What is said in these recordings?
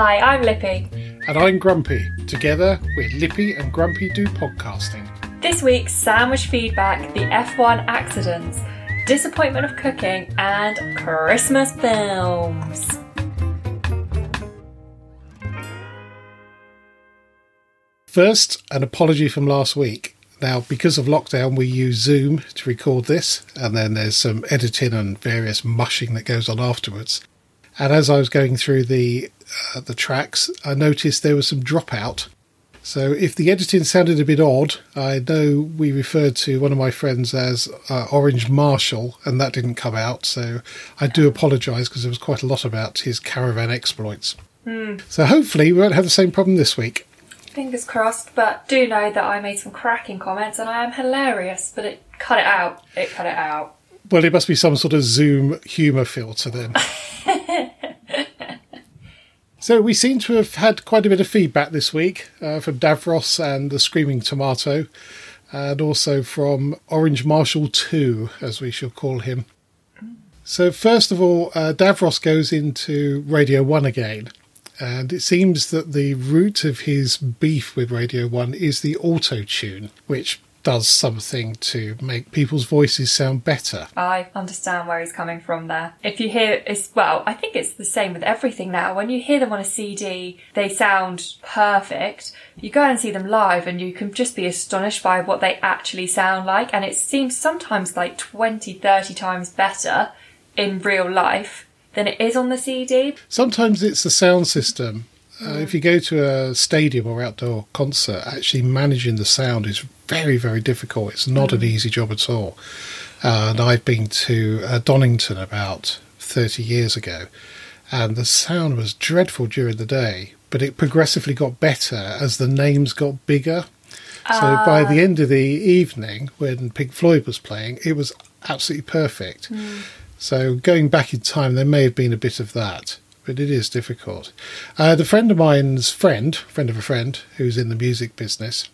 Hi, I'm Lippy. And I'm Grumpy. Together, we're Lippy and Grumpy Do Podcasting. This week's sandwich feedback the F1 accidents, disappointment of cooking, and Christmas films. First, an apology from last week. Now, because of lockdown, we use Zoom to record this, and then there's some editing and various mushing that goes on afterwards. And as I was going through the uh, the tracks, I noticed there was some dropout. So if the editing sounded a bit odd, I know we referred to one of my friends as uh, Orange Marshall, and that didn't come out. So I do apologise because there was quite a lot about his caravan exploits. Mm. So hopefully we won't have the same problem this week. Fingers crossed, but do know that I made some cracking comments and I am hilarious, but it cut it out. It cut it out. Well, it must be some sort of Zoom humour filter then. so we seem to have had quite a bit of feedback this week uh, from Davros and the Screaming Tomato, and also from Orange Marshall 2, as we shall call him. So, first of all, uh, Davros goes into Radio 1 again and it seems that the root of his beef with Radio 1 is the auto tune, which does something to make people's voices sound better. I understand where he's coming from there. If you hear it's well, I think it's the same with everything now. When you hear them on a CD, they sound perfect. You go and see them live and you can just be astonished by what they actually sound like and it seems sometimes like 20, 30 times better in real life than it is on the CD. Sometimes it's the sound system. Uh, if you go to a stadium or outdoor concert, actually managing the sound is very, very difficult. It's not mm. an easy job at all. Uh, and I've been to uh, Donington about 30 years ago, and the sound was dreadful during the day, but it progressively got better as the names got bigger. So by the ah. end of the evening, when Pink Floyd was playing, it was absolutely perfect. Mm. So going back in time, there may have been a bit of that, but it is difficult. Uh, the friend of mine's friend, friend of a friend who's in the music business,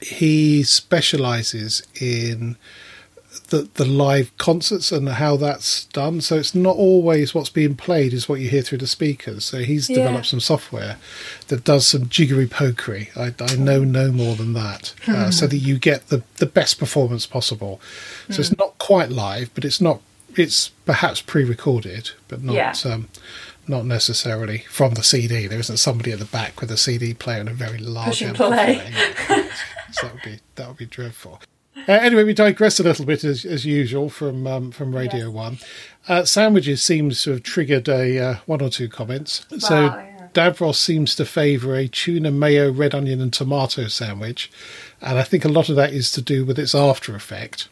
he specialises in the the live concerts and how that's done. So it's not always what's being played is what you hear through the speakers. So he's yeah. developed some software that does some jiggery pokery. I, I know no more than that, uh, so that you get the the best performance possible. So mm. it's hmm. not quite live, but it's not it's perhaps pre-recorded, but not yeah. um, not necessarily from the CD. There isn't somebody at the back with a CD player and a very large amplifier. so that would be that would be dreadful. Uh, anyway, we digress a little bit as, as usual from um, from Radio yes. One. Uh, sandwiches seems to have triggered a uh, one or two comments. Wow, so yeah. Davros seems to favour a tuna mayo, red onion, and tomato sandwich, and I think a lot of that is to do with its after effect.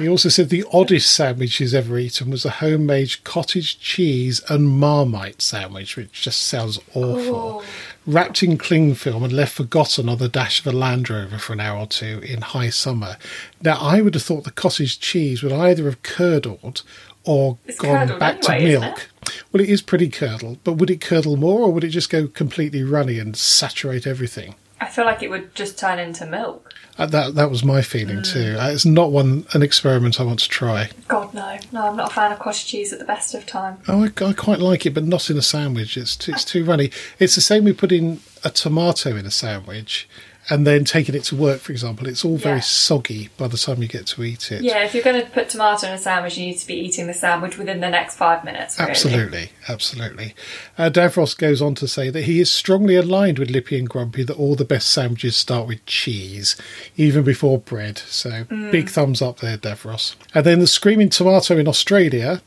He also said the oddest sandwich he's ever eaten was a homemade cottage cheese and marmite sandwich, which just sounds awful. Oh. Wrapped in cling film and left forgotten on the dash of a Land Rover for an hour or two in high summer. Now, I would have thought the cottage cheese would either have curdled or it's gone back anyway, to milk. Well, it is pretty curdled, but would it curdle more or would it just go completely runny and saturate everything? I feel like it would just turn into milk. Uh, that that was my feeling mm. too. Uh, it's not one an experiment I want to try. God no, no, I'm not a fan of cottage cheese at the best of time. Oh, I, I quite like it, but not in a sandwich. It's too, it's too runny. It's the same with putting a tomato in a sandwich and then taking it to work, for example, it's all very yeah. soggy by the time you get to eat it. Yeah, if you're going to put tomato in a sandwich, you need to be eating the sandwich within the next five minutes. Really. Absolutely, absolutely. Uh, Davros goes on to say that he is strongly aligned with Lippy and Grumpy that all the best sandwiches start with cheese, even before bread. So mm. big thumbs up there, Davros. And then the Screaming Tomato in Australia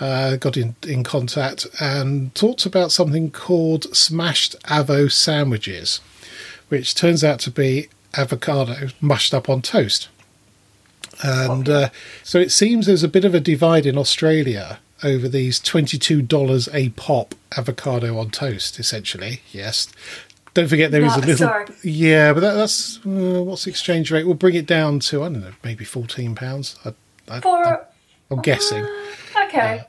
uh, got in, in contact and talked about something called smashed avo sandwiches which turns out to be avocado mushed up on toast. And uh, so it seems there's a bit of a divide in Australia over these $22 a pop avocado on toast, essentially. Yes. Don't forget there is a little. Sorry. Yeah, but that, that's. Uh, what's the exchange rate? We'll bring it down to, I don't know, maybe £14. I, I, For, I'm guessing. Uh, okay. Uh,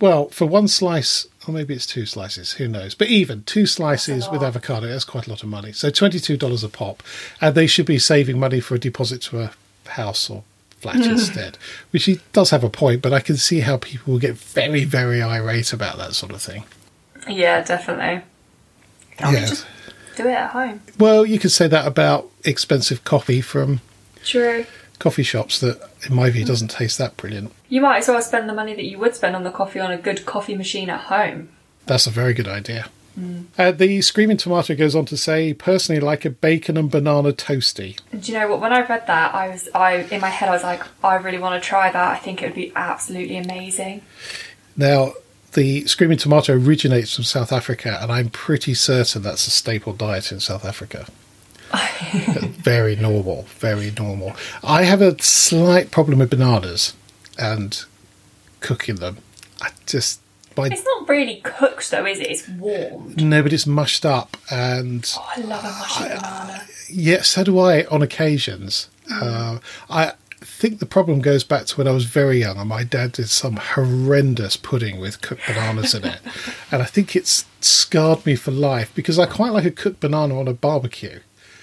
well, for one slice or maybe it's two slices, who knows? But even two slices with avocado, that's quite a lot of money. So $22 a pop. And they should be saving money for a deposit to a house or flat hmm. instead, which he does have a point, but I can see how people will get very, very irate about that sort of thing. Yeah, definitely. Can't we Yeah. just do it at home? Well, you could say that about expensive coffee from True. Coffee shops that, in my view, doesn't taste that brilliant. You might as well spend the money that you would spend on the coffee on a good coffee machine at home. That's a very good idea. Uh, the Screaming Tomato goes on to say, personally like a bacon and banana toasty. Do you know what? When I read that, I was, I in my head, I was like, I really want to try that. I think it would be absolutely amazing. Now, the Screaming Tomato originates from South Africa, and I'm pretty certain that's a staple diet in South Africa. very normal, very normal. I have a slight problem with bananas and cooking them. I just my It's not really cooked though, is it? It's warm. no, but it's mushed up, and Oh, I love a mushy banana. yeah, so do I on occasions. Uh, I think the problem goes back to when I was very young, and my dad did some horrendous pudding with cooked bananas in it, and I think it's scarred me for life because I quite like a cooked banana on a barbecue.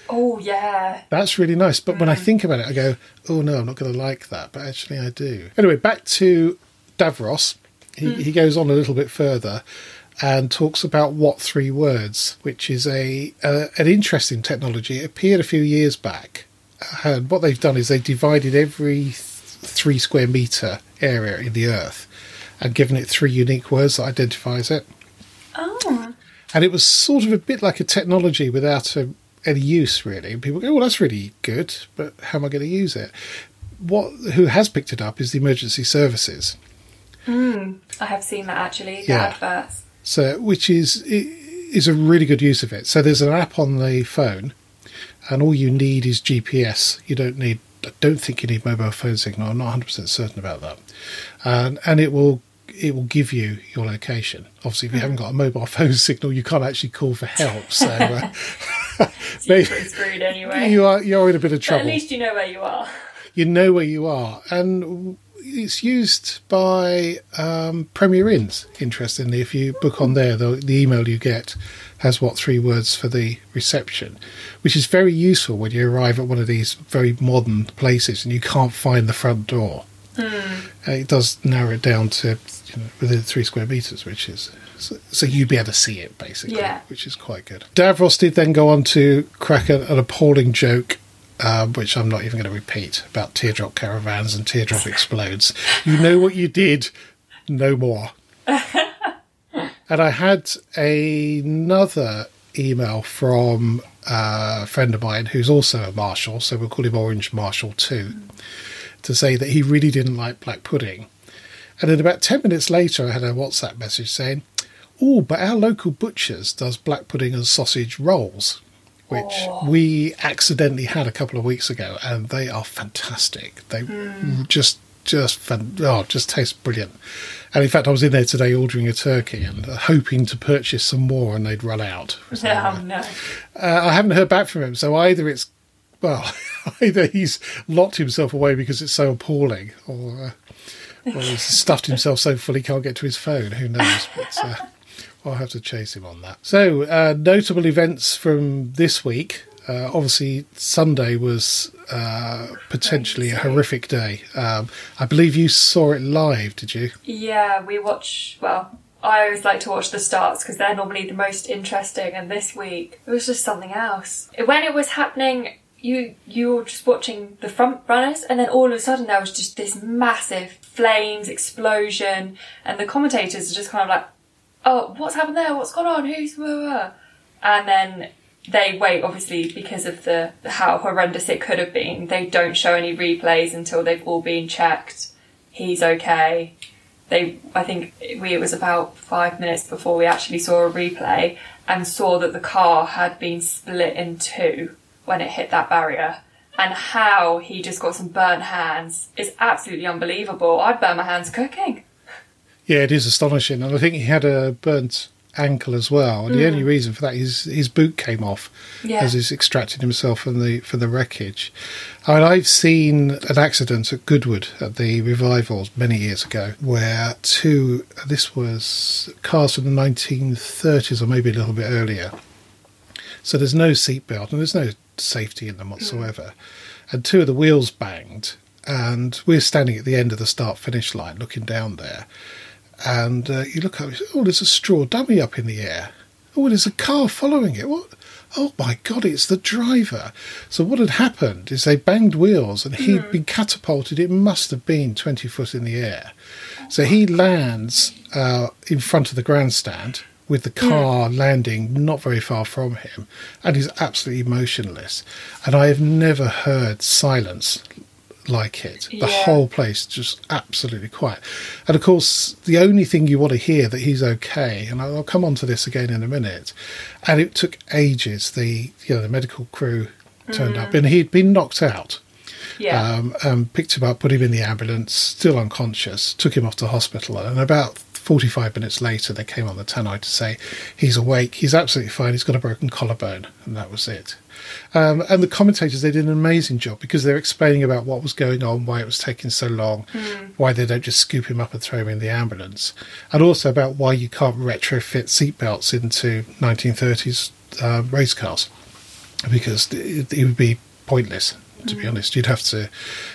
Oh yeah. That's really nice. But when I mm. think about it, I go, oh no, I'm not going to like that. But actually, I do. Anyway, back to Davros. He, mm. he goes on a little bit further and talks about what three words, which is a, an interesting technology. It appeared a few years back. Uh, and what they've done is they've divided every th- three square meter area in the Earth and given it three unique words that identifies it Oh. and it was sort of a bit like a technology without a, any use really. And people go, "Well, that's really good, but how am I going to use it?" What who has picked it up is the emergency services, I have seen that actually. The Yeah. adverts. so which is is a really good use of it. So there's an app on the phone, and all you need is GPS. You don't need. I don't think you need mobile phone signal. I'm not 100 percent certain about that, and and it will. It will give you your location. Obviously, if you haven't got a mobile phone signal, you can't actually call for help. So, uh, So Maybe- you're pretty screwed anyway. you are you're in a bit of but trouble. at least you know where you are. you know where you are, and it's used by um, Premier Inns. Interestingly, if you book on there, the, the email you get has what three words for the reception, which is very useful when you arrive at one of these very modern places and you can't find the front door. Uh, It does narrow it down to you know, within three square meters, which is so, so you'd be able to see it basically, Yeah. which is quite good. Davros did then go on to crack an, an appalling joke, um, which I'm not even going to repeat about teardrop caravans and teardrop explodes. You know what you did, no more. and I had another email from a friend of mine who's also a marshal, so we'll call him Orange Marshal too, to say that he really didn't like black pudding. And then about 10 minutes later, I had a WhatsApp message saying, Oh, but our local butcher's does black pudding and sausage rolls, which we accidentally had a couple of weeks ago, and they are fantastic. They just, just, fan- oh, just taste brilliant. And in fact, I was in there today ordering a turkey and uh, hoping to purchase some more, and they'd run out. So, uh, Oh no. uh, I haven't heard back from him, so either it's well, either he's locked himself away because it's so appalling, or uh, or he's stuffed himself so full he can't get to his phone. Who knows? But uh, I'll have to chase him on that. So, uh, notable events from this week. Uh, obviously, Sunday was uh, potentially a horrific day. Um, I believe you saw it live, did you? Yeah, we watch. Well, I always like to watch the starts because they're normally the most interesting. And this week, it was just something else. When it was happening, you you were just watching the front runners, and then all of a sudden there was just this massive flames explosion, and the commentators are just kind of like, "Oh, what's happened there? What's gone on? Who's?" Blah." And then they wait, obviously, because of the how horrendous it could have been. They don't show any replays until they've all been checked. He's okay they I think we it was about five minutes before we actually saw a replay and saw that the car had been split in two when it hit that barrier. And how he just got some burnt hands is absolutely unbelievable. I'd burn my hands cooking. Yeah, it is astonishing, and I think he had a burnt ankle as well. And the only mm. reason for that is his boot came off Yeah. as he's extracted himself from the from the wreckage. I mean, I've seen an accident at Goodwood at the revivals many years ago, where two this was cars from the 1930s or maybe a little bit earlier. So there's no seatbelt and there's no safety in them mm. whatsoever. And two of the wheels banged, and we're standing at the end of the start finish line looking down there. And uh, you look up. Oh, there's a straw dummy up in the air. Oh, there's a car following it. What? Oh my God! It's the driver. So what had happened is they banged wheels, and he had been catapulted. It must have been twenty foot in the air. So he lands uh, in front of the grandstand with the car landing not very far from him, and he's absolutely motionless. And I have never heard silence like it. The Yeah. whole place just absolutely quiet. And of course, the only thing you want to hear that he's okay, and I'll come on to this again in a minute. And it took ages. The you know the medical crew turned up, and he'd been knocked out Yeah. um, um, picked him up, put him in the ambulance, still unconscious, took him off to hospital, and about 45 minutes later, they came on the tannoy to say he's awake, he's absolutely fine, he's got a broken collarbone, and that was it. Um, and the commentators, they did an amazing job because they're explaining about what was going on, why it was taking so long, why they don't just scoop him up and throw him in the ambulance, and also about why you can't retrofit seatbelts into 1930s uh, race cars because it, it would be pointless. To be honest, you'd have to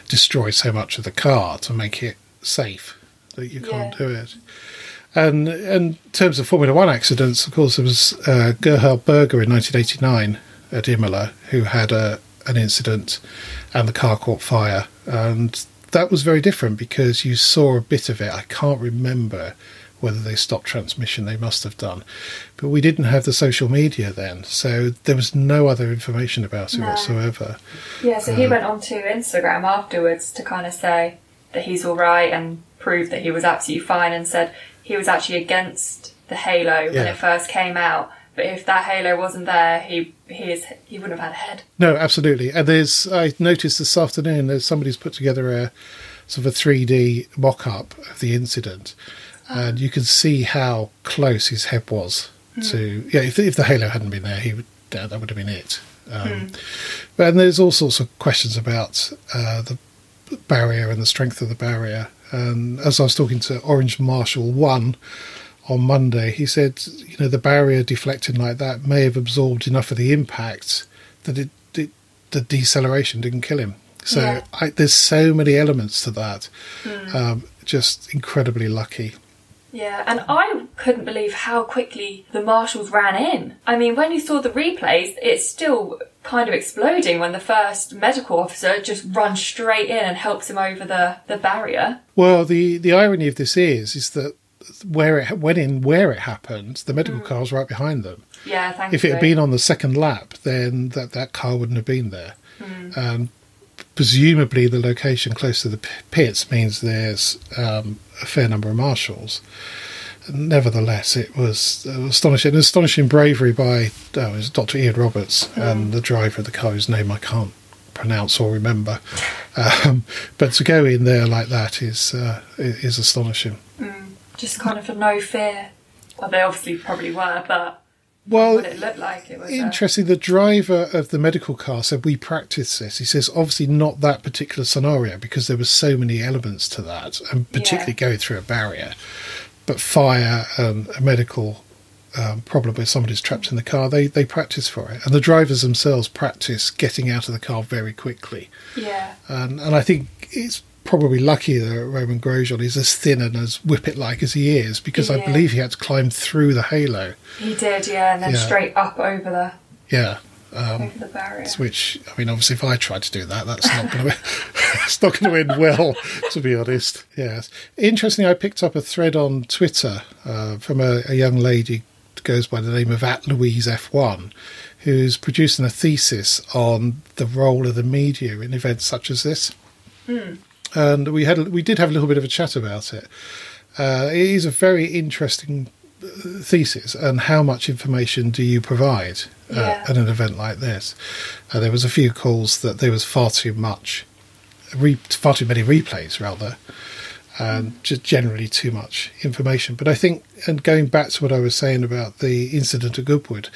destroy so much of the car to make it safe that you can't Yeah. do it. And, and in terms of Formula One accidents, of course, there was uh, Gerhard Berger in 1989 at Imola who had a, an incident and the car caught fire. And that was very different because you saw a bit of it. I can't remember whether they stopped transmission, they must have done. But we didn't have the social media then, so there was no other information about it No. whatsoever. Yeah, so he went onto Instagram afterwards to kind of say that he's all right and prove that he was absolutely fine and said he was actually against the Halo when it first came out. But if that Halo wasn't there, he he is he wouldn't have had a head. No, absolutely. And there's I noticed this afternoon there's somebody's put together a sort of a 3D mock-up of the incident, and you can see how close his head was to. Yeah, if if the halo hadn't been there, he would that, that would have been it. Um, But and there's all sorts of questions about uh, the barrier and the strength of the barrier. And as I was talking to Orange Marshall One on Monday, he said, you know, the barrier deflecting like that may have absorbed enough of the impact that it, it the deceleration didn't kill him. So Yeah. I, there's so many elements to that. Um, just incredibly lucky. Yeah, and I couldn't believe how quickly the marshals ran in. I mean, when you saw the replays, it's still kind of exploding when the first medical officer just runs straight in and helps him over the, the barrier. Well, the, the irony of this is is that where it when in where it happened, the medical car was right behind them. Yeah, thankfully. If it had been on the second lap, then that, that car wouldn't have been there. Um, presumably, the location close to the p- pits means there's um, a fair number of marshals. Nevertheless, it was astonishing, astonishing bravery by oh, Dr. Ian Roberts and the driver of the car, whose name I can't pronounce or remember. Um, but to go in there like that is uh, is astonishing. just kind of for no fear. Well, they obviously probably were, but Well, what it looked like it was. Interesting. The driver of the medical car said we practiced this. He says obviously not that particular scenario because there were so many elements to that, and particularly Yeah. going through a barrier. But fire and a medical um, problem where somebody's trapped in the car, they they practice for it, and the drivers themselves practice getting out of the car very quickly. yeah, And and I think it's probably lucky that Romain Grosjean is as thin and as whippet-like as he is because I Yeah. believe he had to climb through the halo. he did. Yeah, and then Yeah. straight up over the Yeah. Um, which I mean, obviously, if I tried to do that, that's not going to it's not going to end well, to be honest. Yes. Interestingly, I picked up a thread on Twitter uh, from a, a young lady that goes by the name of at Louise F1, who's producing a thesis on the role of the media in events such as this. And we had we did have a little bit of a chat about it. Uh, it is a very interesting thesis, and how much information do you provide uh, Yeah. at an event like this? Uh, there was a few calls that there was far too much, re- far too many replays rather, and just generally too much information. But I think, and going back to what I was saying about the incident at Goodwood,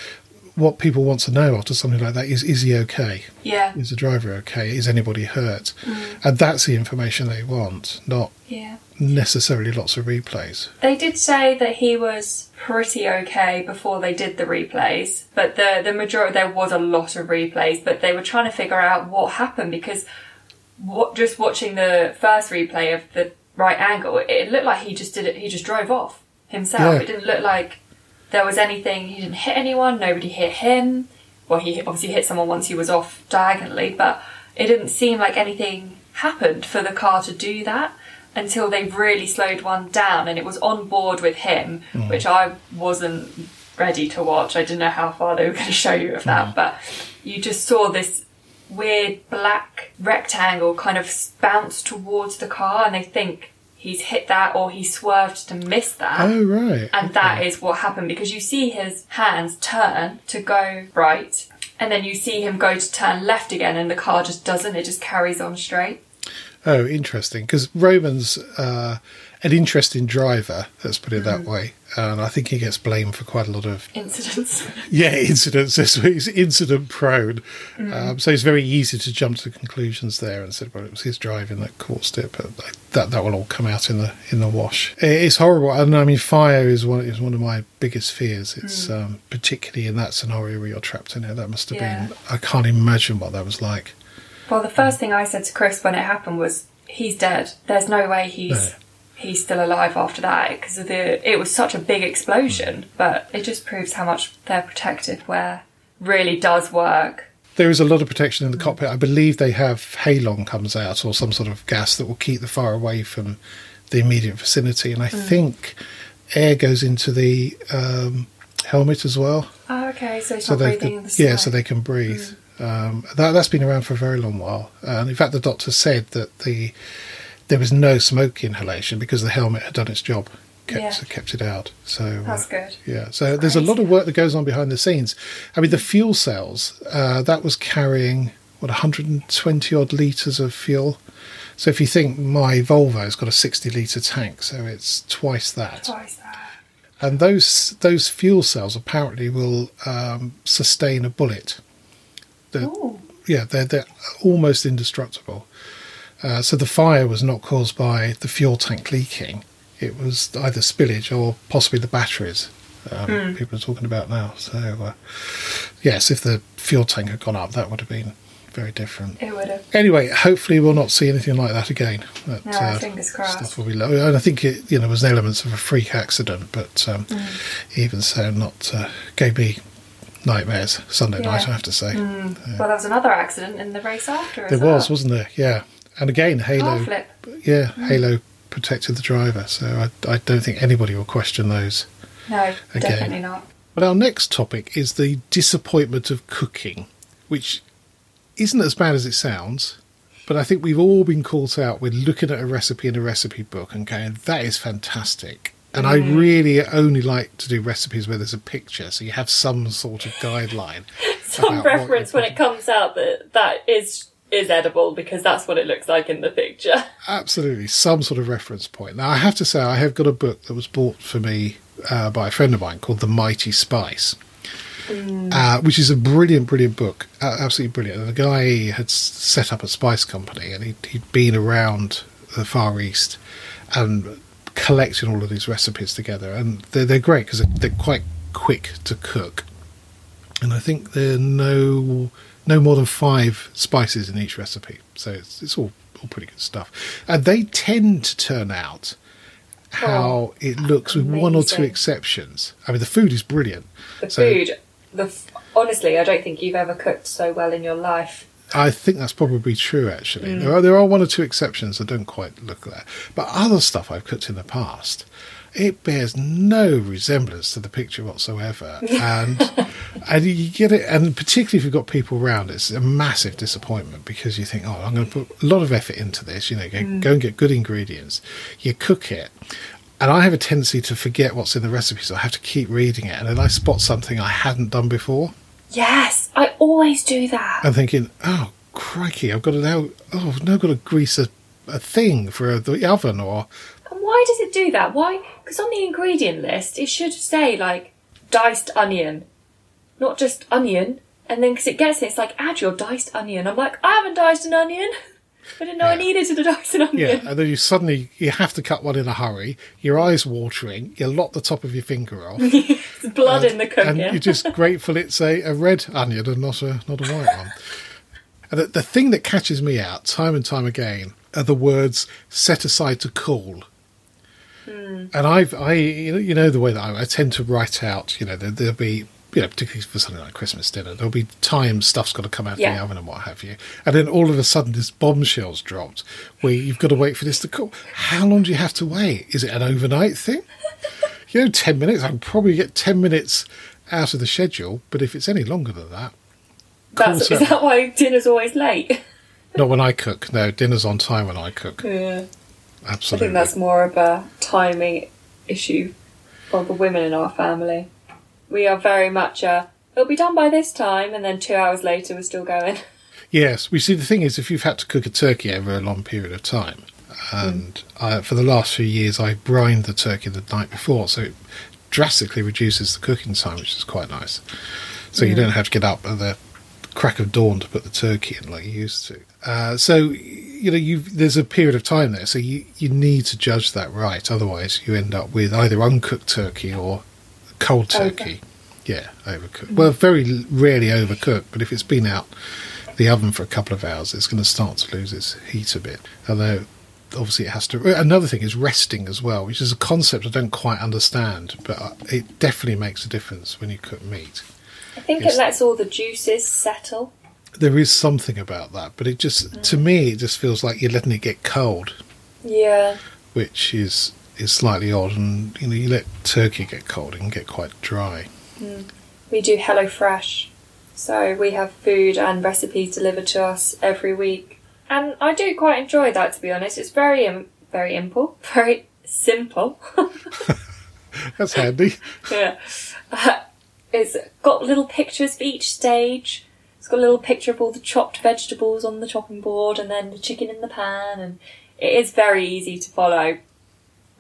what people want to know after something like that is: is he okay? Yeah, Is the driver okay? Is anybody hurt? Mm. And that's the information they want, not yeah. necessarily lots of replays. They did say that he was pretty okay before they did the replays, but the the majority there was a lot of replays, but they were trying to figure out what happened because what just watching the first replay of the right angle, it, it looked like he just did it. He just drove off himself. Yeah. It didn't look like there was anything. He didn't hit anyone. Nobody hit him. Well, he obviously hit someone once he was off diagonally, but it didn't seem like anything happened for the car to do that until they really slowed one down and it was on board with him, mm. which I wasn't ready to watch. I didn't know how far they were going to show you of that, mm. but you just saw this weird black rectangle kind of bounce towards the car and they think he's hit that or he swerved to miss that. Oh right. And that is what happened because you see his hands turn to go right, and then you see him go to turn left again, and the car just doesn't. It just carries on straight. Oh, interesting. Because Romain's uh, an interesting driver. Let's put it that way. And I think he gets blamed for quite a lot of Incidents. yeah incidents. He's incident prone. Um, so it's very easy to jump to conclusions there and say, well, it was his driving that caused it. But that that will all come out in the in the wash. It's horrible. And I mean, fire is one is one of my biggest fears. It's um, particularly in that scenario where you're trapped in it. That must have Yeah. been. I can't imagine what that was like. well, the first thing I said to Chris when it happened was, "He's dead. There's no way he's." No. He's still alive after that because the. It was such a big explosion, but it just proves how much their protective wear really does work. There is a lot of protection in the cockpit. I believe they have halon comes out or some sort of gas that will keep the fire away from the immediate vicinity. And I think air goes into the um, helmet as well. Oh, okay. So So not they breathing in the yeah, so they can breathe. Um, that, that's been around for a very long while. And in fact, the doctor said that the there was no smoke inhalation because the helmet had done its job, kept Yeah. kept it out. So uh, That's good. yeah, so there's a lot of work that goes on behind the scenes. I mean, the fuel cells uh, that was carrying what 120 odd liters of fuel. So if you think my Volvo's got a 60 liter tank, so it's twice that. Twice that. And those those fuel cells apparently will um, sustain a bullet. The- Ooh. yeah, they're they're almost indestructible. Uh, so the fire was not caused by the fuel tank leaking; it was either spillage or possibly the batteries. Um, People are talking about now. So uh, yes, if the fuel tank had gone up, that would have been very different. It would have. Anyway, hopefully we'll not see anything like that again. That, No, uh, fingers crossed. Stuff will be low, and I think it, you know, was elements of a freak accident, but um, Mm. even so, not uh, gave me nightmares Sunday Yeah. night. I have to say, Well, there was another accident in the race after there well. was, wasn't there? Yeah, and again, Halo, flip. yeah, hmm. Halo protected the driver, so I, I don't think anybody will question those. No, Again. definitely not. But our next topic is the disappointment of cooking, which isn't as bad as it sounds. But I think we've all been caught out with looking at a recipe in a recipe book and going, that is fantastic. And I mm. really only like to do recipes where there's a picture, so you have some sort of guideline. Some reference when it comes out that that is is edible because that's what it looks like in the picture. Absolutely, some sort of reference point. Now, I have to say, I have got a book that was bought for me uh, by a friend of mine called The Mighty Spice, uh, which is a brilliant, brilliant book. Uh, absolutely brilliant. And the guy had set up a spice company and he'd, he'd been around the Far East and collecting all of these recipes together. And they're, they're great because they're, they're quite quick to cook. And I think they're no no more than five spices in each recipe, so it's it's all all pretty good stuff. And they tend to turn out how Oh, it looks, with one or two exceptions. I mean, the food is brilliant. The So- food, the f- honestly, I don't think you've ever cooked so well in your life. I think that's probably true. Actually, Mm. there are there are one or two exceptions that don't quite look like that, but other stuff I've cooked in the past, it bears no resemblance to the picture whatsoever, and and you get it, and particularly if you've got people around, it's a massive disappointment because you think, oh, I'm going to put a lot of effort into this. You know, go, Mm. go and get good ingredients, you cook it. And I have a tendency to forget what's in the recipe, so I have to keep reading it. And then I spot something I hadn't done before. Yes, I always do that. I'm thinking, oh crikey, I've got to now. Oh, I've now got to grease a, a thing for the oven, or why does it do that? Why? Because on the ingredient list, it should say like diced onion, not just onion. And then because it gets it, it's like add your diced onion. I'm like, I haven't diced an onion. I didn't know I needed to dice an onion. yeah, and then you suddenly you have to cut one in a hurry. Your eyes watering. You lock the top of your finger off, There's blood in the and cooking. you're just grateful it's a, a red onion and not a not a white one. And the, the thing that catches me out time and time again, are the words "set aside to cool." Hmm. And I've, I, you know, the way that I, I tend to write out. You know, there, there'll be, you know, particularly for something like Christmas dinner, there'll be times stuff's got to come out of the oven and what have you. And then all of a sudden, this bombshell's dropped where you've got to wait for this to cool. How long do you have to wait? Is it an overnight thing? you know, ten minutes. I can probably get ten minutes out of the schedule, but if it's any longer than that, That's, is that why dinner's always late? not when I cook. No, dinner's on time when I cook. Yeah. I think that's more of a timing issue for the women in our family. We are very much a, it'll be done by this time, and then two hours later we're still going. Yes, we see. The thing is, if you've had to cook a turkey over a long period of time, and I, for the last few years, I brined the turkey the night before, so it drastically reduces the cooking time, which is quite nice. So you don't have to get up at the crack of dawn to put the turkey in like you used to. Uh, so you know, you there's a period of time there, so you you need to judge that right. Otherwise, you end up with either uncooked turkey or cold turkey. Yeah, overcooked. Well, very rarely overcooked, but if it's been out the oven for a couple of hours, it's going to start to lose its heat a bit. Although, obviously, it has to. Another thing is resting as well, which is a concept I don't quite understand, but uh, it definitely makes a difference when you cook meat. I think Yes. it lets all the juices settle. There is something about that, but it just, to me, it just feels like you're letting it get cold, Yeah. which is is slightly odd. And you know, you let turkey get cold, it can get quite dry. We do Hello Fresh, so we have food and recipes delivered to us every week, and I do quite enjoy that. To be honest, it's very um, very simple, very simple. That's handy. yeah, Uh, it's got little pictures for each stage. It's got a little picture of all the chopped vegetables on the chopping board, and then the chicken in the pan, and it is very easy to follow.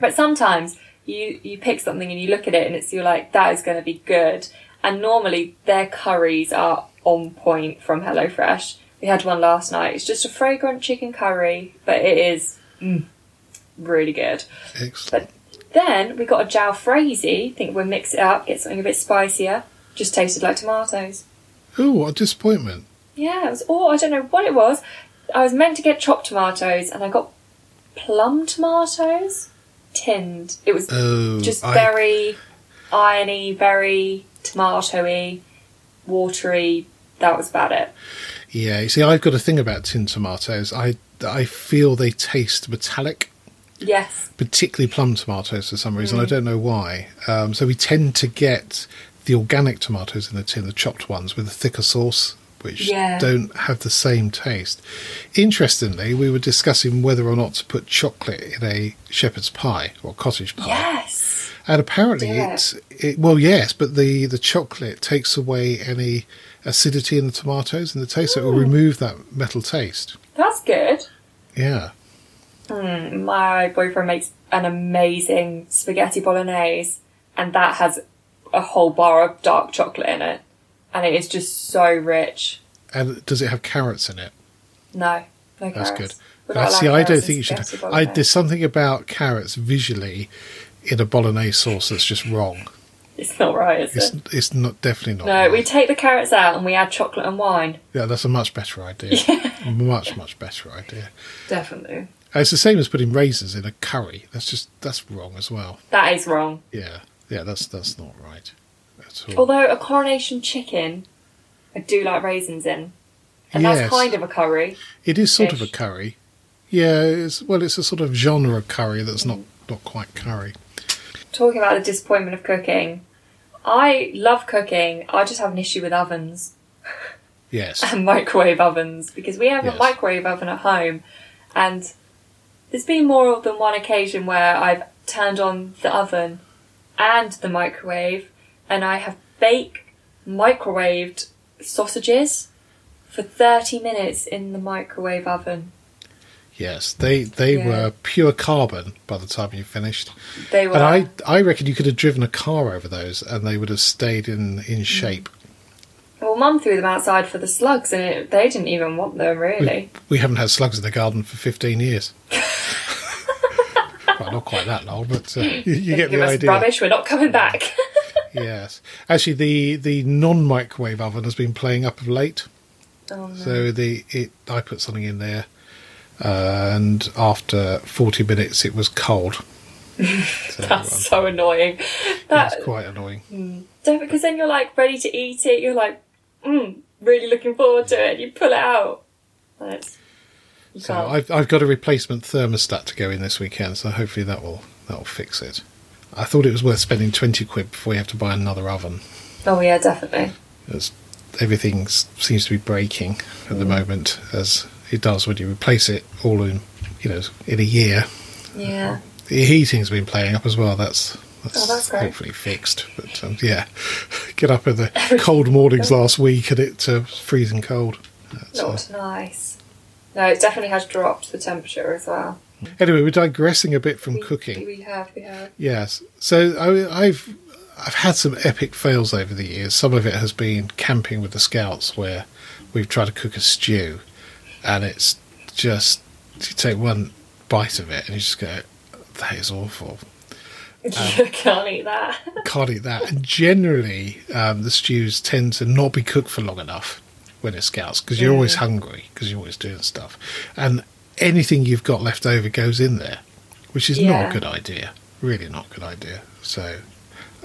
But sometimes you you pick something and you look at it and it's you're like that is going to be good. And normally their curries are on point from HelloFresh. We had one last night. It's just a fragrant chicken curry, but it is mm, really good. Excellent. Then we got a jalfrezi. Think we'll mix it up, get something a bit spicier. Just tasted like tomatoes. Oh, what a disappointment! Yeah, it was. Oh, I don't know what it was. I was meant to get chopped tomatoes, and I got plum tomatoes tinned. It was Oh, just I- very irony, very tomatoey, watery. That was about it. Yeah, you see, I've got a thing about tinned tomatoes. I I feel they taste metallic, Yes. particularly plum tomatoes for some reason. I Mm. don't know why. Um, so we tend to get the organic tomatoes in the tin, the chopped ones with a thicker sauce, which Yeah. don't have the same taste. Interestingly, we were discussing whether or not to put chocolate in a shepherd's pie or cottage pie. Yes. And apparently, it's it, well, yes, but the the chocolate takes away any acidity in the tomatoes and the taste. So it will Mm. remove that metal taste. That's good. Yeah, Mm, my boyfriend makes an amazing spaghetti bolognese, and that has a whole bar of dark chocolate in it, and it is just so rich. and does it have carrots in it? No, no That's carrots. good. We're Uh, see, I don't think you should. I, there's something about carrots visually in a bolognese sauce that's just wrong. It's not right, is It's it? it's not definitely not. No, right. we take the carrots out and we add chocolate and wine. yeah, that's a much better idea. much much better idea. Definitely. It's the same as putting raisins in a curry. That's just that's wrong as well. That is wrong. Yeah, yeah, that's that's not right at all. Although a coronation chicken, I do like raisins in. And Yes. that's kind of a curry. It is sort of a curry. Yeah, it's, well, it's a sort of genre of curry that's not, not quite curry. Talking about the disappointment of cooking, I love cooking. I just have an issue with ovens. Yes. and microwave ovens because we have Yes. a microwave oven at home and there's been more than one occasion where I've turned on the oven and the microwave and I have baked microwaved sausages for 30 minutes in the microwave oven. Yes, they they Yeah. were pure carbon by the time you finished, They were and I I reckon you could have driven a car over those, and they would have stayed in in mm. shape. well mum threw them outside for the slugs and it, they didn't even want them really. We haven't had slugs in the garden for fifteen years. well, not quite that long, but uh, you, you get the idea. rubbish, we're not coming back. Yes, actually, the the non microwave oven has been playing up of late. oh, no. So the it I put something in there uh, and after 40 minutes it was cold. So, um, That's so annoying. That's quite annoying. Because then you're like ready to eat it. You're like, mm, really looking forward to it. You pull it out. You So can't. I've, I've got a replacement thermostat to go in this weekend, so hopefully that will that will fix it. I thought it was worth spending 20 quid before you have to buy another oven. oh yeah, definitely. As everything seems to be breaking at the moment, as it does when you replace it all in, you know, in a year. Yeah. The heating's been playing up as well. That's that's, Oh, that's hopefully fixed. But um, yeah, get up in the cold mornings last week and it's uh, freezing cold. That's, uh, Not nice. No, it definitely has dropped the temperature as well. anyway, we're digressing a bit from We- cooking. We have, we have. Yes. So I, I've I've had some epic fails over the years. Some of it has been camping with the scouts, where we've tried to cook a stew, and it's just you take one bite of it and you just go, "That is awful." you can't eat that. Can't eat that. And generally, um, the stews tend to not be cooked for long enough when it's scouts because you're always hungry because you're always doing stuff, and anything you've got left over goes in there, which is not a good idea. Really not a good idea. So,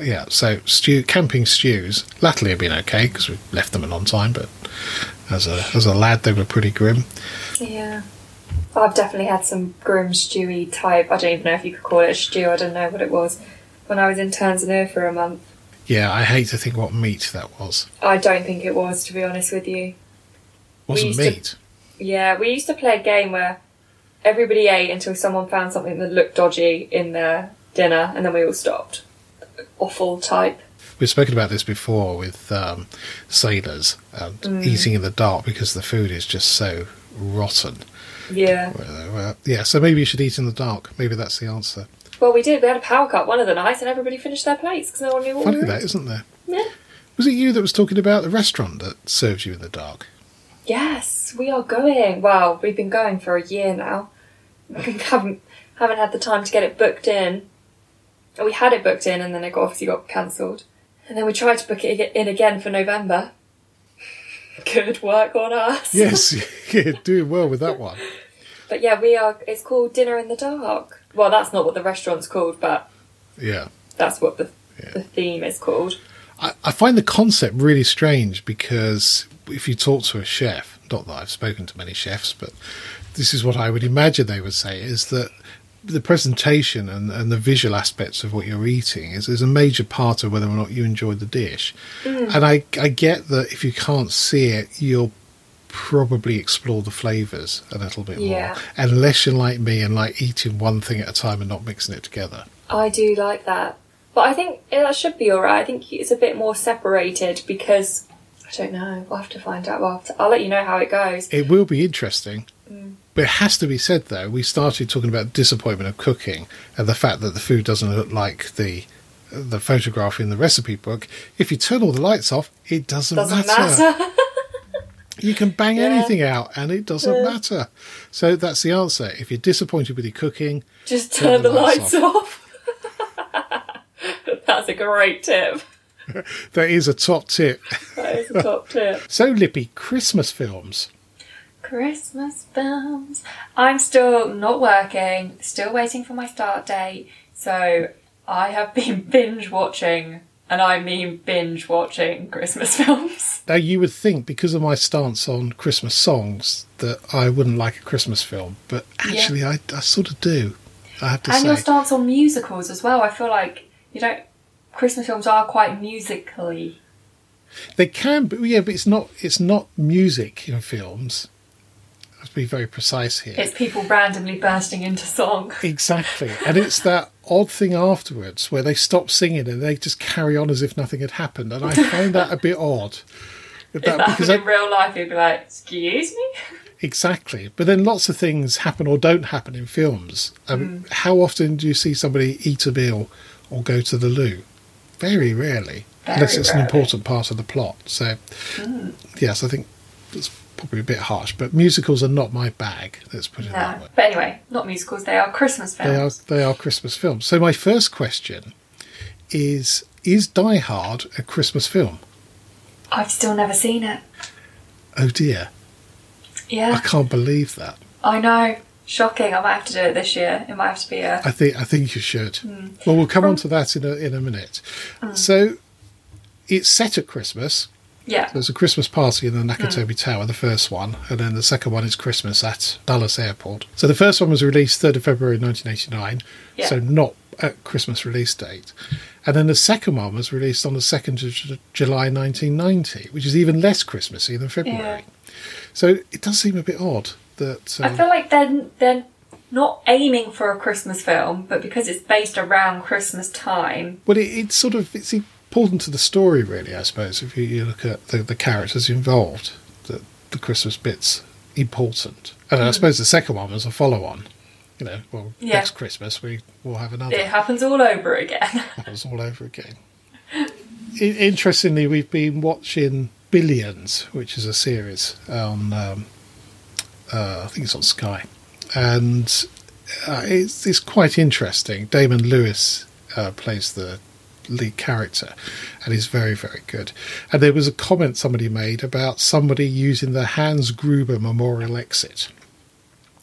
yeah. So stew camping stews latterly have been okay because we left them a long time, but as a as a lad they were pretty grim. yeah. I've definitely had some grim stewy type. I don't even know if you could call it a stew. I don't know what it was. When I was in Tanzania for a month, Yeah, I hate to think what meat that was. I don't think it was, to be honest with you. wasn't used to- meat. Yeah, we used to play a game where everybody ate until someone found something that looked dodgy in their dinner, and then we all stopped. Awful type. We've spoken about this before with um, sailors and Mm. eating in the dark because the food is just so rotten. Yeah. Well, yeah, so maybe you should eat in the dark. Maybe that's the answer. Well, we did. We had a power cut one of the nights, and everybody finished their plates because no one knew what Funny we were that, isn't there? Yeah. Was it you that was talking about the restaurant that serves you in the dark? Yes, we are going. Well, we've been going for a year now. We haven't haven't had the time to get it booked in. We had it booked in, and then it got, obviously got cancelled. And then we tried to book it in again for November. Good work on us. Yes, you're doing well with that one. But yeah, we are. It's called Dinner in the Dark. Well, that's not what the restaurant's called, but Yeah. that's what the Yeah. the theme is called. I, I find the concept really strange because if you talk to a chef, not that I've spoken to many chefs, but this is what I would imagine they would say is that the presentation and, and the visual aspects of what you're eating is, is a major part of whether or not you enjoy the dish. Hmm. And I, I get that if you can't see it, you'll probably explore the flavours a little bit Yeah. more. Unless you're like me and like eating one thing at a time and not mixing it together. I do like that, but I think that should be all right. I think it's a bit more separated because I don't know. We'll have to find out. Well, I'll let you know how it goes. It will be interesting. Mm. But it has to be said, though, we started talking about disappointment of cooking and the fact that the food doesn't look like the the photograph in the recipe book. If you turn all the lights off, it doesn't, Doesn't matter. matter. You can bang Yeah. anything out and it doesn't Yeah. matter. So that's the answer. If you're disappointed with your cooking, Just Turn turn the the lights lights off. That's a great tip. that is a top tip. That is a top tip. So, Lippy, Christmas films. Christmas films. I'm still not working, still waiting for my start date. So I have been binge watching, and I mean binge watching Christmas films. Now, you would think because of my stance on Christmas songs that I wouldn't like a Christmas film, but actually, I, I sort of do. I have to say. And say. your stance on musicals as well. I feel like you don't. Christmas films are quite musically. They can, but yeah, but it's not. It's not music in films. I have to be very precise here. It's people randomly bursting into song. exactly, and it's that odd thing afterwards where they stop singing and they just carry on as if nothing had happened, and I find that a bit odd. That- If that because happened I- in real life, you'd be like, "Excuse me." exactly, but then lots of things happen or don't happen in films. Um, How often do you see somebody eat a meal or go to the loo? Very rarely, Very unless it's an important part of the plot. So, yes, I think that's probably a bit harsh, but musicals are not my bag. Let's put it that No. way. But anyway, not musicals. They are Christmas films. They are they are Christmas films. So my first question is: Is Die Hard a Christmas film? I've still never seen it. Oh dear, Yeah. I can't believe that. I know. Shocking. I might have to do it this year. It might have to be a. I think I think you should. Hmm. Well, we'll come on to that in a in a minute. Hmm. So, it's set at Christmas. Yeah. There's a Christmas party in the Nakatomi Tower, the first one, and then the second one is Christmas at Dallas Airport. So the first one was released 3rd of February 1989, Yeah. so not at Christmas release date. And then the second one was released on the 2nd of Ju- July 1990, which is even less Christmassy than February. So it does seem a bit odd that. I Um, feel like they're, they're not aiming for a Christmas film, but because it's based around Christmas time. Well, it, it's sort of it's important to the story, really. I suppose if you, you look at the, the characters involved, the the Christmas bits important. And Hmm. I suppose the second one was a follow-on. You know, well, Yeah. next Christmas we will have another. It happens all over again. Was all over again. Interestingly, we've been watching Billions, which is a series on, um, uh, I think it's on Sky, and uh, it's, it's quite interesting. Damian Lewis uh, plays the lead character, and he's very, very good. And there was a comment somebody made about somebody using the Hans Gruber Memorial exit.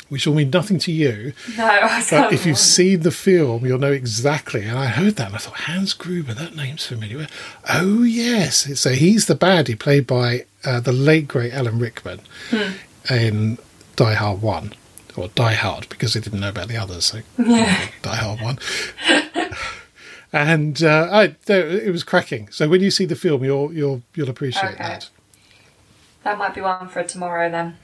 Which will mean nothing to you, no, but if you've seen the film, you'll know exactly. And I heard that and I thought, Hans Gruber, that name's familiar. Oh, yes. So he's the baddie played by uh, the late, great Alan Rickman in Die Hard 1. Or Die Hard, because they didn't know about the others. So Die Hard 1. And uh, I, it was cracking. So when you see the film, you'll, you'll, you'll appreciate Okay. that. that might be one for tomorrow then.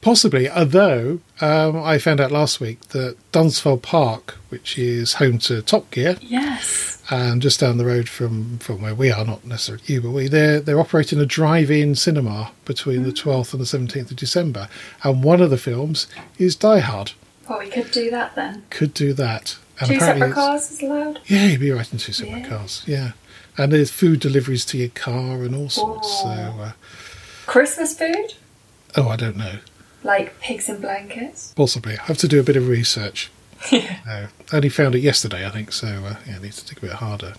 Possibly, although um, I found out last week that Dunsfold Park, which is home to Top Gear, Yes. and just down the road from, from where we are, not necessarily you, but we, they're, they're operating a drive-in cinema between the 12th and the 17th of December. And one of the films is Die Hard. Well, we could do that then. Could do that. And Two separate cars is allowed. Yeah, you'd be right in two separate Yeah. cars, yeah. And there's food deliveries to your car and all sorts. So, Oh. uh, Christmas food? oh, I don't know. Like pigs in blankets? Possibly. I have to do a bit of research. Yeah. No, I only found it yesterday, I think, so uh, yeah, I need to dig a bit harder.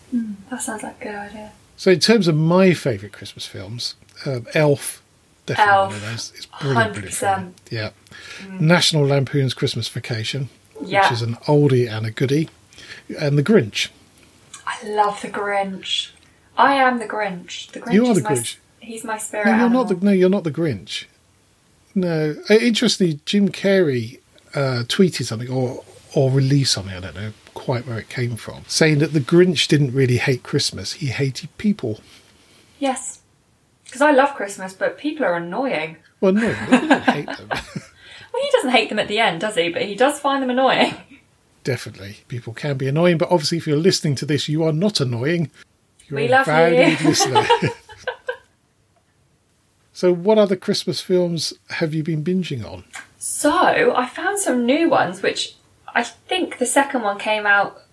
That sounds like a good idea. So, in terms of my favourite Christmas films, um, Elf, definitely Elf, one of those. It's brilliant, brilliant 100%. film. Yeah. National Lampoon's Christmas Vacation, Yeah. which is an oldie and a goodie, and The Grinch. I love the Grinch. I am the Grinch. The Grinch You are is the my, Grinch. He's my spirit No, you're animal. not the no, you're not the Grinch. No, uh, interestingly, Jim Carrey uh, tweeted something or or released something. I don't know quite where it came from, saying that the Grinch didn't really hate Christmas; he hated people. Yes. Because I love Christmas, but people are annoying. Well, no, he didn't hate them. Well, he doesn't hate them at the end, does he? But he does find them annoying. Definitely, people can be annoying, but obviously, if you're listening to this, you are not annoying. You're We love you. listener. so, what other Christmas films have you been binging on? So, I found some new ones, which I think the second one came out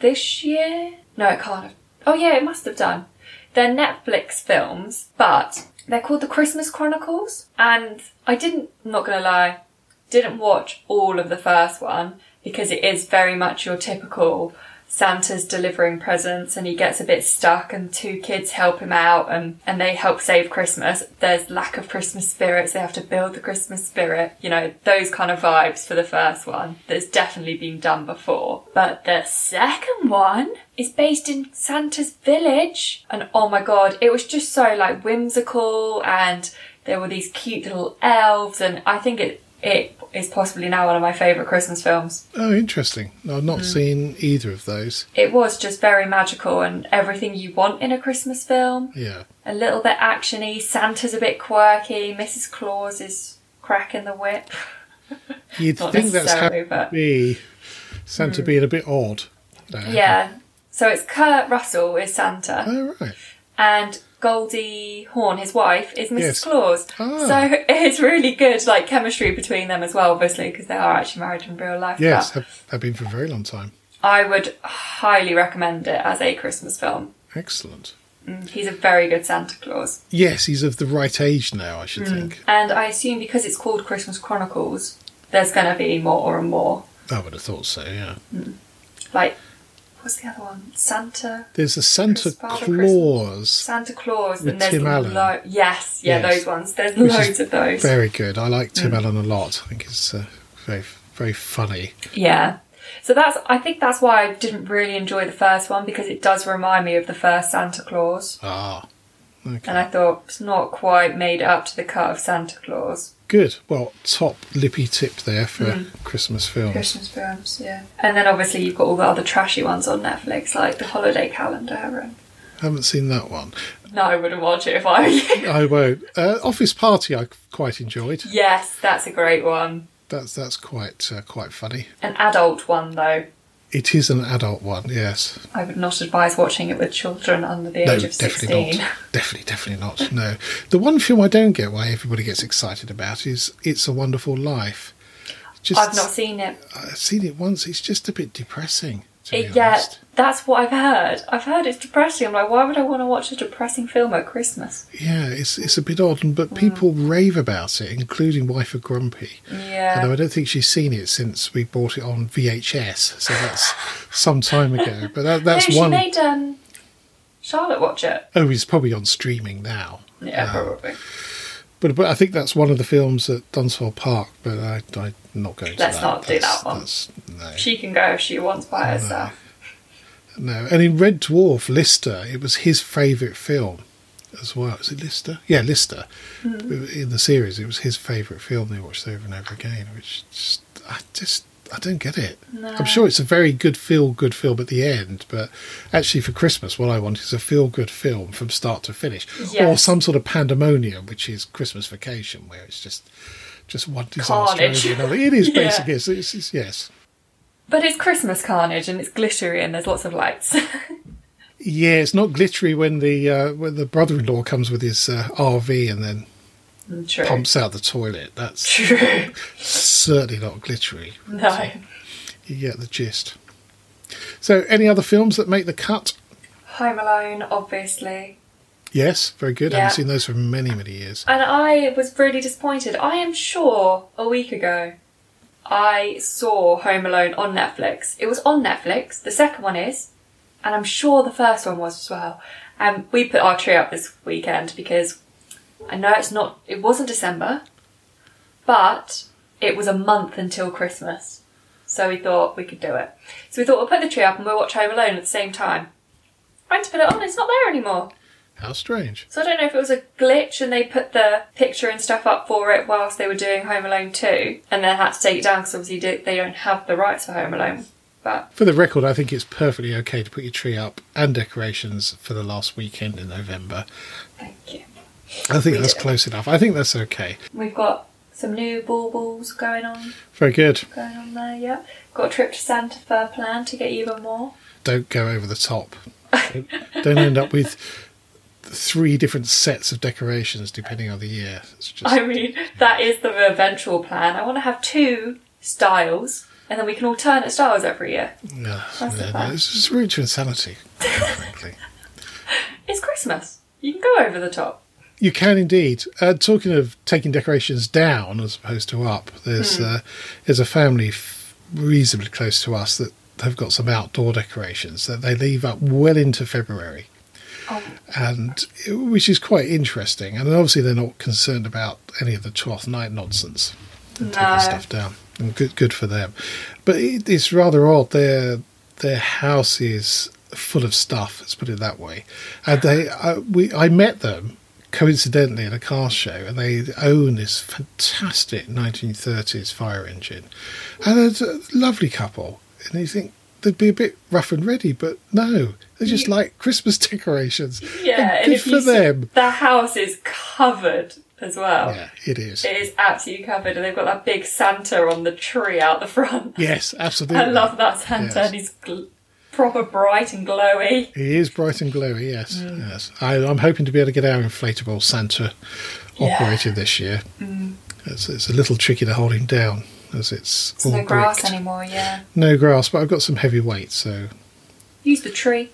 this year. No, it can't have. Oh, yeah, it must have done. They're Netflix films, but they're called The Christmas Chronicles. And I didn't, I'm not gonna lie, didn't watch all of the first one because it is very much your typical Santa's delivering presents and he gets a bit stuck and two kids help him out and, and they help save Christmas. There's lack of Christmas spirits. they have to build the Christmas spirit. You know, those kind of vibes for the first one. That's definitely been done before. But the second one is based in Santa's village. And oh my god, it was just so like whimsical and there were these cute little elves and I think it it is possibly now one of my favourite Christmas films. Oh, interesting. I've not hmm. seen either of those. It was just very magical and everything you want in a Christmas film. Yeah. A little bit actiony, Santa's a bit quirky, Mrs. Claus is cracking the whip. You'd think that's how but- be Santa hmm. being a bit odd. Yeah. So it's Kurt Russell is Santa Oh, right. and Goldie Hawn, his wife, is Mrs. Yes. Claus. Ah. So it's really good, like chemistry between them as well, obviously, because they are actually married in real life. Yes, have, have been for a very long time. I would highly recommend it as a Christmas film. Excellent. Mm, he's a very good Santa Claus. Yes, he's of the right age now, I should mm. think. And I assume because it's called Christmas Chronicles, there's going to be more and more. I would have thought so, yeah. Mm. Like, what's the other one? Santa, There's a Santa Claus. Santa Claus, With and there's Tim Allen. lo- yes, yeah, Yes. those ones. There's Which loads of those. Very good. I like. Tim Allen a lot. I think he's a very very funny. Yeah. So that's I think that's why I didn't really enjoy the first one because it does remind me of the first Santa Claus. Ah, okay. And I thought it's not quite made up to the cut of Santa Claus. Good. Well, top lippy tip there for Mm. Christmas films. Christmas films, yeah. And then obviously you've got all the other trashy ones on Netflix, like the holiday calendar and Haven't seen that one. No, I wouldn't watch it if I were you. I won't. Uh, Office Party, I quite enjoyed. yes, that's a great one. That's that's quite uh, quite funny. An adult one though. It is an adult one, yes. I would not advise watching it with children under the No, age of definitely 16. not. Definitely, definitely not. No. The one film I don't get why everybody gets excited about is It's a Wonderful Life. Just, I've not seen it. I've seen it once. It's just a bit depressing. It. Yeah, that's what I've heard. I've heard it's depressing. I'm like, why would I want to watch a depressing film at Christmas? Yeah, it's it's a bit odd, but people rave about it, including Wife of Grumpy. Yeah. Although I don't think she's seen it since we bought it on VHS, so that's some time ago. But that, that's no, she one. made um, Charlotte watch it. Oh, it's probably on streaming now. Yeah, Uh, probably. But but I think that's one of the films at Dunsfold Park. But I, I'm not going. Let's that. not do That's- that one. No, She can go if she wants by herself. no. And in Red Dwarf, Lister, it was his favourite film as well. Is it Lister? Yeah, Lister. Hmm. In the series, it was his favourite film. They watched over and over again, which just I just I don't get it. No. I'm sure it's a very good feel good film at the end, but actually for Christmas, what I want is a feel good film from start to finish, or some sort of pandemonium, which is Christmas Vacation, where it's just just one disaster over another. It is Yeah. basically it's, it's, it's- yes. But it's Christmas carnage and it's glittery and there's lots of lights. Yeah, it's not glittery when the uh, when the brother-in-law comes with his uh, RV and then True. pumps out the toilet. That's True. certainly not glittery. No. You get the gist. So, any other films that make the cut? Home Alone, obviously. Yes, very good. I haven't seen those for many, many years. And I was really disappointed. I am sure a week ago I saw Home Alone on Netflix. It was on Netflix. The second one is. And I'm sure the first one was as well. And we put our tree up this weekend because I know it's not, it wasn't December, but it was a month until Christmas. So we thought we could do it. So we thought we'll put the tree up and we'll watch Home Alone at the same time. Went to put it on, it's not there anymore. How strange. So I don't know if it was a glitch and they put the picture and stuff up for it whilst they were doing Home Alone 2 and then had to take it down because obviously they don't have the rights for Home Alone. But For the record, I think it's perfectly okay to put your tree up and decorations for the last weekend in November. thank you. I think that's close enough. I think that's okay. We've got some new baubles going on, Very good. going on there, yeah. Got a trip to Santa Fe plan to get even more. Don't go over the top. Don't- Don't end up with three different sets of decorations depending on the year. It's just I mean, that is the eventual plan. I want to have two styles and then we can alternate styles every year. That's the no, it's just route to insanity. frankly. It's Christmas. You can go over the top. You can indeed. Uh, talking of taking decorations down as opposed to up, there's Hmm. uh, there's a family f- reasonably close to us that have got some outdoor decorations that they leave up well into February, Oh, and which is quite interesting. And obviously they're not concerned about any of the Twelfth Night nonsense and taking stuff down. And good good for them. But it, it's rather odd. Their their house is full of stuff. Let's put it that way. And they uh, we I met them coincidentally at a car show, and they own this fantastic 1930s fire engine, and it's a lovely couple. And you think they'd be a bit rough and ready, but no, they're just like Christmas decorations. yeah. And and good if for them. the house is covered as well. Yeah, it is. It is absolutely covered, and they've got that big Santa on the tree out the front. Yes, absolutely. I love that Santa, Yes. and he's gl- proper bright and glowy. He is bright and glowy, yes. yes. I, I'm hoping to be able to get our inflatable Santa Yeah. operated this year. It's, it's a little tricky to hold him down as it's all no grass bricked. anymore, yeah. No grass, but I've got some heavy weight, so Use the tree.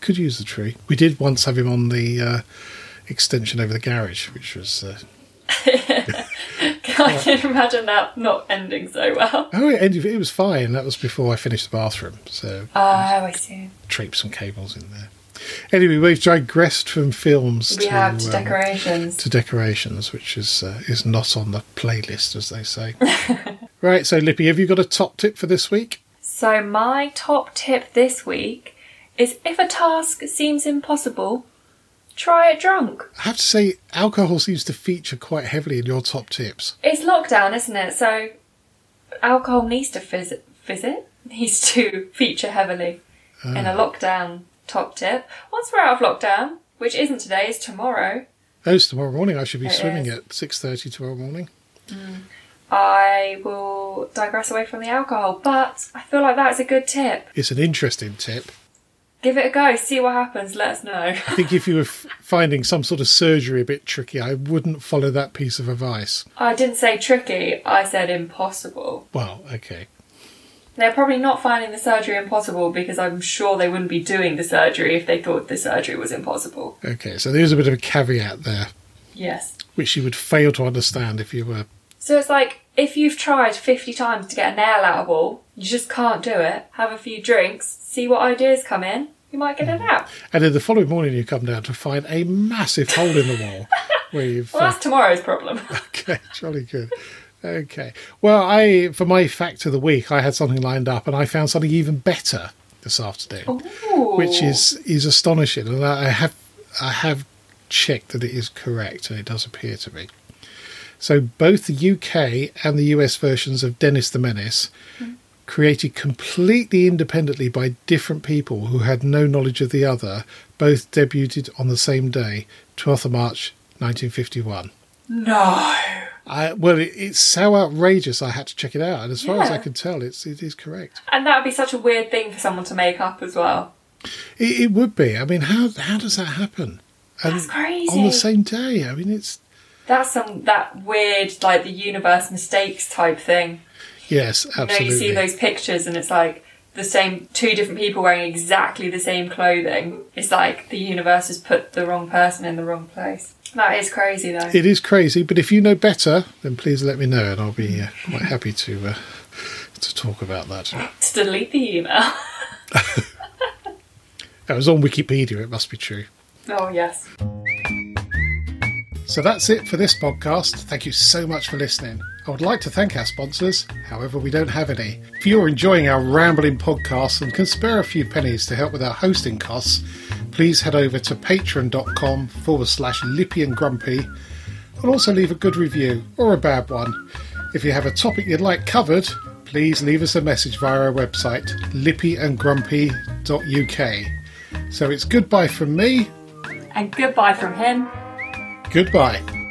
could use the tree. We did once have him on the uh, extension over the garage, which was uh, I can imagine that not ending so well. oh, it, ended, it was fine. That was before I finished the bathroom, so Oh, I see. draped some cables in there. Anyway, we've digressed from films We to, have to um, decorations. to decorations, which is uh, is not on the playlist, as they say. right, so Lippy, have you got a top tip for this week? So, my top tip this week is if a task seems impossible, try it drunk. I have to say, alcohol seems to feature quite heavily in your top tips. It's lockdown, isn't it? So, alcohol needs to visit, visit needs to feature heavily in a oh. lockdown top tip. Once we're out of lockdown, which isn't today, is tomorrow, Oh, it's tomorrow morning. I should be It swimming is. at six thirty tomorrow morning. Mm. I will digress away from the alcohol. But I feel like that's a good tip. It's an interesting tip. Give it a go, see what happens, let us know. I think if you were f- finding some sort of surgery a bit tricky, I wouldn't follow that piece of advice. I didn't say tricky, I said impossible. Well, okay. They're probably not finding the surgery impossible because I'm sure they wouldn't be doing the surgery if they thought the surgery was impossible. Okay, so there's a bit of a caveat there, Yes. which you would fail to understand if you were. So it's like if you've tried 50 times to get a nail out of a wall, you just can't do it. Have a few drinks, see what ideas come in, you might get it mm-hmm. out. And then the following morning, you come down to find a massive hole in the wall where you've. Well, that's tomorrow's problem. Okay, jolly good. Okay. Well, I for my fact of the week, I had something lined up, and I found something even better this afternoon, Ooh. which is is astonishing. And I have I have checked that it is correct, and it does appear to be. So both the UK and the US versions of Dennis the Menace, created completely independently by different people who had no knowledge of the other, both debuted on the same day, 12th of March, 1951. No. I, well, it, it's so outrageous. I had to check it out, and as far as I can tell, it's it is correct. And that would be such a weird thing for someone to make up as well. It, it would be. I mean, how how does that happen? And That's crazy. on the same day. I mean, it's That's some that weird like the universe mistakes type thing. yes, absolutely. You know, you see those pictures and it's like the same two different people wearing exactly the same clothing. It's like the universe has put the wrong person in the wrong place. That is crazy though. It is crazy, but if you know better, then please let me know, and I'll be uh, quite happy to uh, to talk about that. to delete the email. That was on Wikipedia. It must be true. oh yes. So that's it for this podcast. Thank you so much for listening. I would like to thank our sponsors, however, we don't have any. If you're enjoying our rambling podcast and can spare a few pennies to help with our hosting costs, please head over to patreon.com forward slash lippy and grumpy and also leave a good review or a bad one. If you have a topic you'd like covered, please leave us a message via our website, lippyandgrumpy.uk. So it's goodbye from me, And goodbye from him. Goodbye.